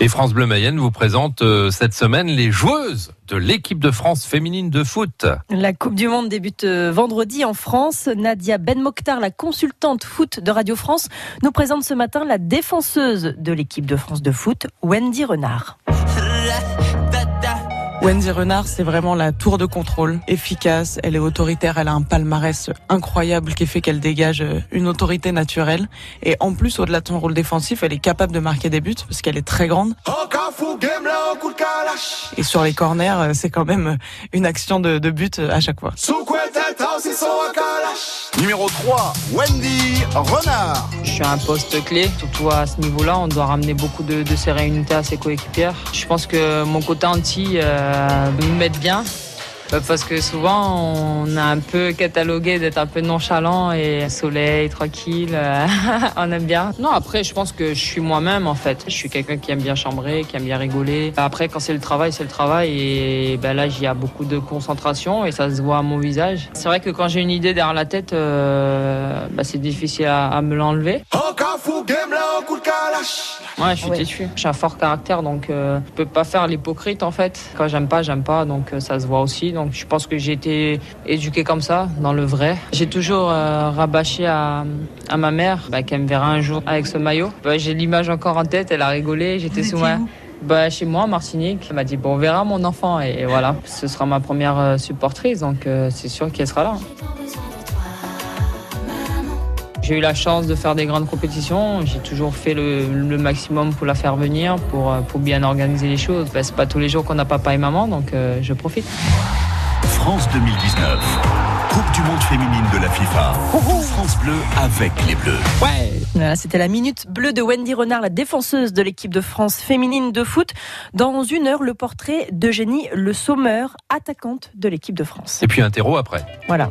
Et France Bleu Mayenne vous présente euh, cette semaine les joueuses de l'équipe de France féminine de foot. La Coupe du Monde débute euh, vendredi en France. Nadia Ben Mokhtar, la consultante foot de Radio France, nous présente ce matin la défenseuse de l'équipe de France de foot, Wendy Renard. Wendy Renard, c'est vraiment la tour de contrôle, efficace, elle est autoritaire, elle a un palmarès incroyable qui fait qu'elle dégage une autorité naturelle. Et en plus, au-delà de son rôle défensif, elle est capable de marquer des buts parce qu'elle est très grande. Et sur les corners, c'est quand même une action de, de but à chaque fois. Numéro 3, Wendy Renard. Je suis un poste clé, surtout à ce niveau-là, on doit ramener beaucoup de, de sérénité à ses coéquipières. Je pense que mon côté anti euh, m'aide bien. Bah, parce que souvent, on a un peu catalogué d'être un peu nonchalant et soleil, tranquille. euh, on aime bien. Non, après, je pense que je suis moi-même en fait. Je suis quelqu'un qui aime bien chambrer, qui aime bien rigoler. Après, quand c'est le travail, c'est le travail. Et ben là, il y a beaucoup de concentration et ça se voit à mon visage. C'est vrai que quand j'ai une idée derrière la tête, euh, bah, c'est difficile à me l'enlever. Ouais, je suis Ouais. têtu. J'ai un fort caractère, donc euh, je peux pas faire l'hypocrite en fait. Quand j'aime pas, j'aime pas, donc euh, ça se voit aussi. Donc je pense que j'ai été éduqué comme ça, dans le vrai. J'ai toujours euh, rabâché à, à ma mère bah, qu'elle me verra un jour avec ce maillot. Bah, j'ai l'image encore en tête, elle a rigolé, j'étais sous ma... Bah, chez moi, en Martinique, elle m'a dit bon, on verra mon enfant et, voilà, ce sera ma première euh, supportrice, donc c'est sûr qu'elle sera là. J'ai eu la chance de faire des grandes compétitions. J'ai toujours fait le, le maximum pour la faire venir, pour, euh, pour bien organiser les choses. Ben, c'est pas tous les jours qu'on a papa et maman, donc euh, je profite. France 2019. Coupe du monde féminine de la FIFA. France Bleu avec les Bleus. Voilà, C'était la minute bleue de Wendy Renard, la défenseuse de l'équipe de France féminine de foot. Dans une heure, le portrait d'Eugénie Le Sommeur, attaquante de l'équipe de France. Et puis un terreau après. Voilà.